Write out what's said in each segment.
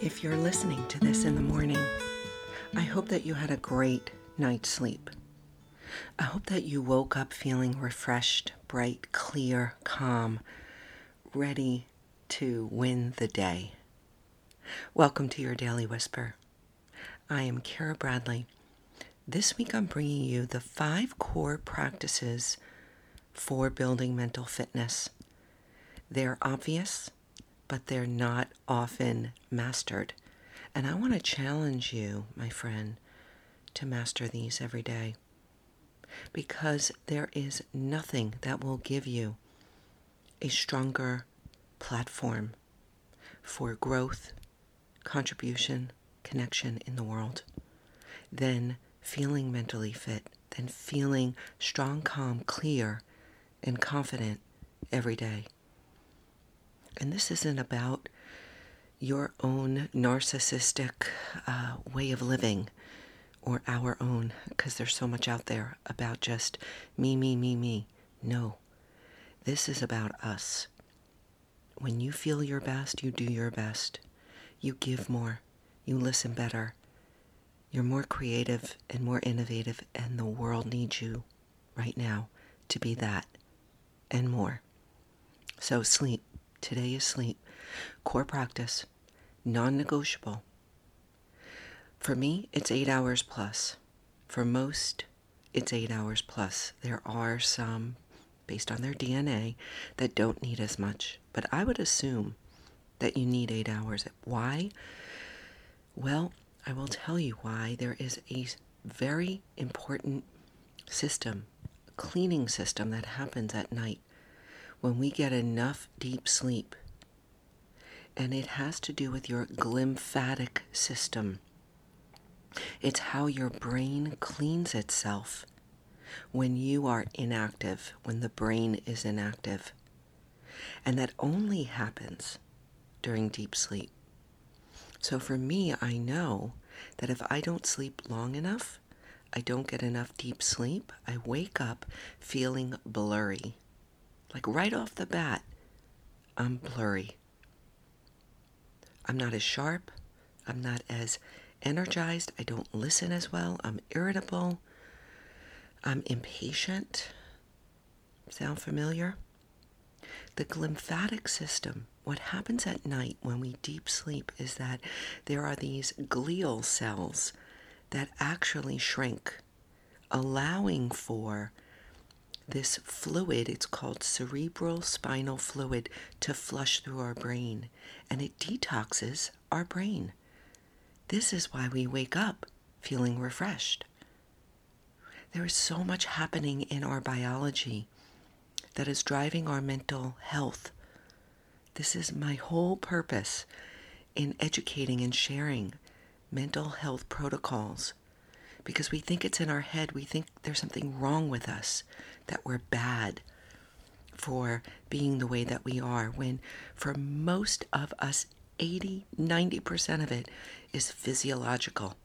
If you're listening to this in the morning, I hope that you had a great night's sleep. I hope that you woke up feeling refreshed, bright, clear, calm, ready to win the day. Welcome to your Daily Whisper. I am Kara Bradley. This week I'm bringing you the five core practices for building mental fitness. They're obvious, but they're not often mastered. And I want to challenge you, my friend, to master these every day. Because there is nothing that will give you a stronger platform for growth, contribution, connection in the world than feeling mentally fit, than feeling strong, calm, clear, and confident every day. And this isn't about your own narcissistic uh, way of living or our own, because there's so much out there about just me, me, me, me. No, this is about us. When you feel your best, you do your best. You give more. You listen better. You're more creative and more innovative, and the world needs you right now to be that and more. So, sleep. Today is sleep. Core practice, non negotiable. For me, it's eight hours plus. For most, it's eight hours plus. There are some, based on their DNA, that don't need as much. But I would assume that you need eight hours. Why? Well, I will tell you why. There is a very important system, cleaning system that happens at night when we get enough deep sleep. And it has to do with your glymphatic system. It's how your brain cleans itself when you are inactive, when the brain is inactive. And that only happens during deep sleep. So for me, I know that if I don't sleep long enough, I don't get enough deep sleep, I wake up feeling blurry. Like right off the bat, I'm blurry. I'm not as sharp. I'm not as energized. I don't listen as well. I'm irritable. I'm impatient. Sound familiar? The glymphatic system, what happens at night when we deep sleep is that there are these glial cells that actually shrink, allowing for this fluid, it's called cerebral spinal fluid, to flush through our brain, and it detoxes our brain. This is why we wake up feeling refreshed. There is so much happening in our biology that is driving our mental health. This is my whole purpose in educating and sharing mental health protocols because we think it's in our head. We think there's something wrong with us, that we're bad for being the way that we are, when for most of us, 80, 90% of it is physiological.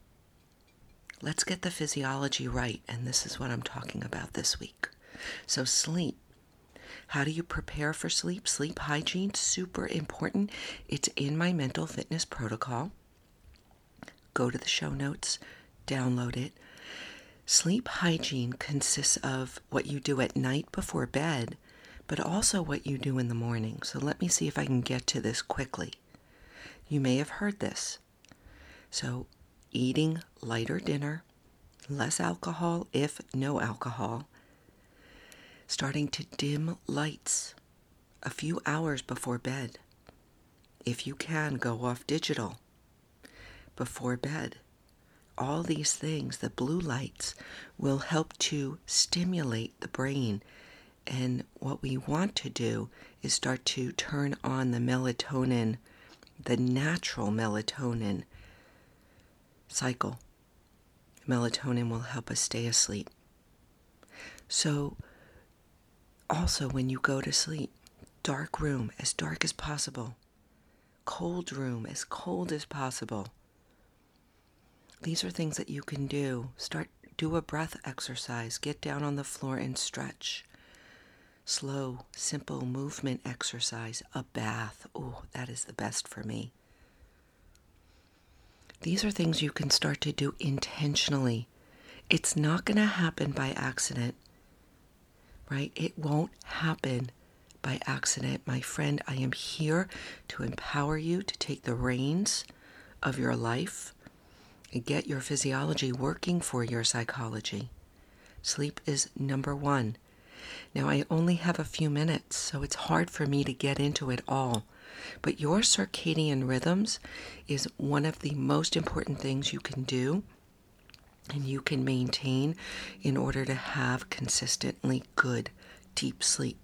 Let's get the physiology right, and this is what I'm talking about this week. So, sleep. How do you prepare for sleep? Sleep hygiene, super important. It's in my mental fitness protocol. Go to the show notes, download it. Sleep hygiene consists of what you do at night before bed, but also what you do in the morning. So let me see if I can get to this quickly. You may have heard this. So, eating lighter dinner, less alcohol, if no alcohol, starting to dim lights a few hours before bed. If you can, go off digital before bed all these things, the blue lights, will help to stimulate the brain. And what we want to do is start to turn on the melatonin, the natural melatonin cycle. Melatonin will help us stay asleep. So, also when you go to sleep, dark room, as dark as possible, cold room, as cold as possible these are things that you can do. Start do a breath exercise. Get down on the floor and stretch. Slow, simple movement exercise. A bath. Oh, that is the best for me. These are things you can start to do intentionally. It's not going to happen by accident, right? It won't happen by accident. My friend, I am here to empower you to take the reins of your life get your physiology working for your psychology. Sleep is number one. Now, I only have a few minutes, so it's hard for me to get into it all. But your circadian rhythms is one of the most important things you can do and you can maintain in order to have consistently good deep sleep.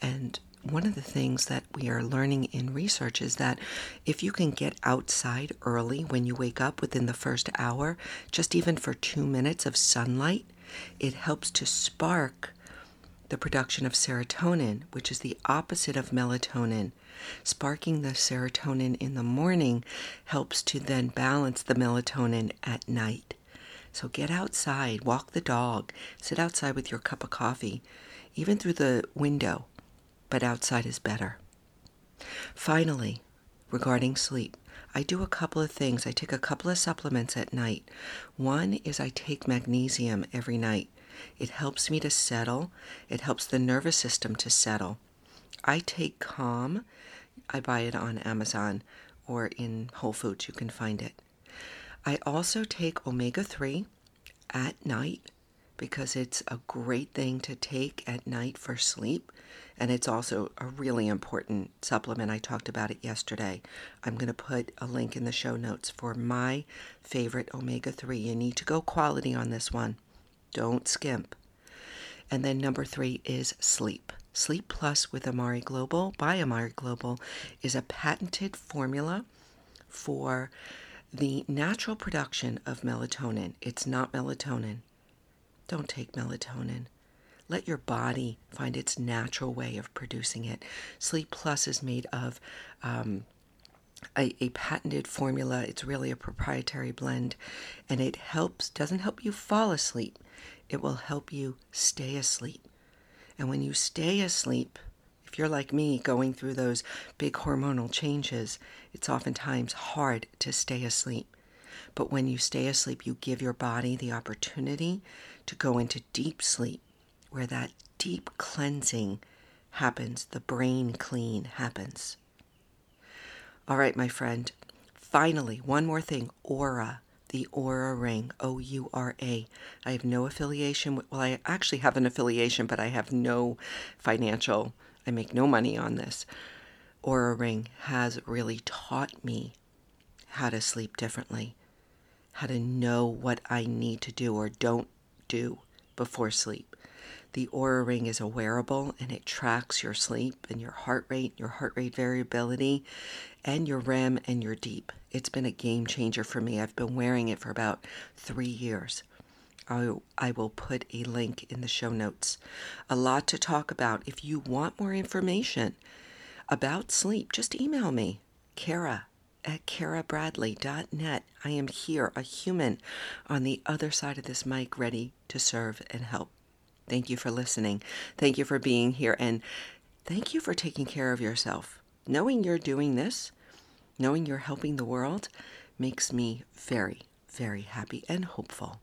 And one of the things that we are learning in research is that if you can get outside early when you wake up within the first hour, just even for two minutes of sunlight, it helps to spark the production of serotonin, which is the opposite of melatonin. Sparking the serotonin in the morning helps to then balance the melatonin at night. So get outside, walk the dog, sit outside with your cup of coffee, even through the window, but outside is better. Finally, regarding sleep, I do a couple of things. I take a couple of supplements at night. One is I take magnesium every night. It helps me to settle, it helps the nervous system to settle. I take Calm. I buy it on Amazon or in Whole Foods, you can find it. I also take omega 3 at night because it's a great thing to take at night for sleep. And it's also a really important supplement. I talked about it yesterday. I'm going to put a link in the show notes for my favorite omega 3. You need to go quality on this one, don't skimp. And then number three is sleep. Sleep Plus with Amare Global by Amare Global is a patented formula for the natural production of melatonin. It's not melatonin. Don't take melatonin. Let your body find its natural way of producing it. Sleep Plus is made of um, a, a, patented formula. It's really a proprietary blend, and it helps, doesn't help you fall asleep, it will help you stay asleep. And when you stay asleep, if you're like me going through those big hormonal changes, it's oftentimes hard to stay asleep. But when you stay asleep, you give your body the opportunity to go into deep sleep, where that deep cleansing happens, the brain clean happens. All right, my friend. Finally, one more thing Oura, the Oura Ring, O U R A. I have no affiliation. With, well, I actually have an affiliation, but I have no financial I make no money on this. Oura Ring has really taught me how to sleep differently, how to know what I need to do or don't do before sleep. The Oura Ring is a wearable and it tracks your sleep and your heart rate, your heart rate variability, and your REM and your deep. It's been a game changer for me. I've been wearing it for about three years. I, I will put a link in the show notes. A lot to talk about. If you want more information about sleep, just email me, Kara at karabradley.net. I am here, a human on the other side of this mic, ready to serve and help. Thank you for listening. Thank you for being here. And thank you for taking care of yourself. Knowing you're doing this, knowing you're helping the world, makes me very, very happy and hopeful.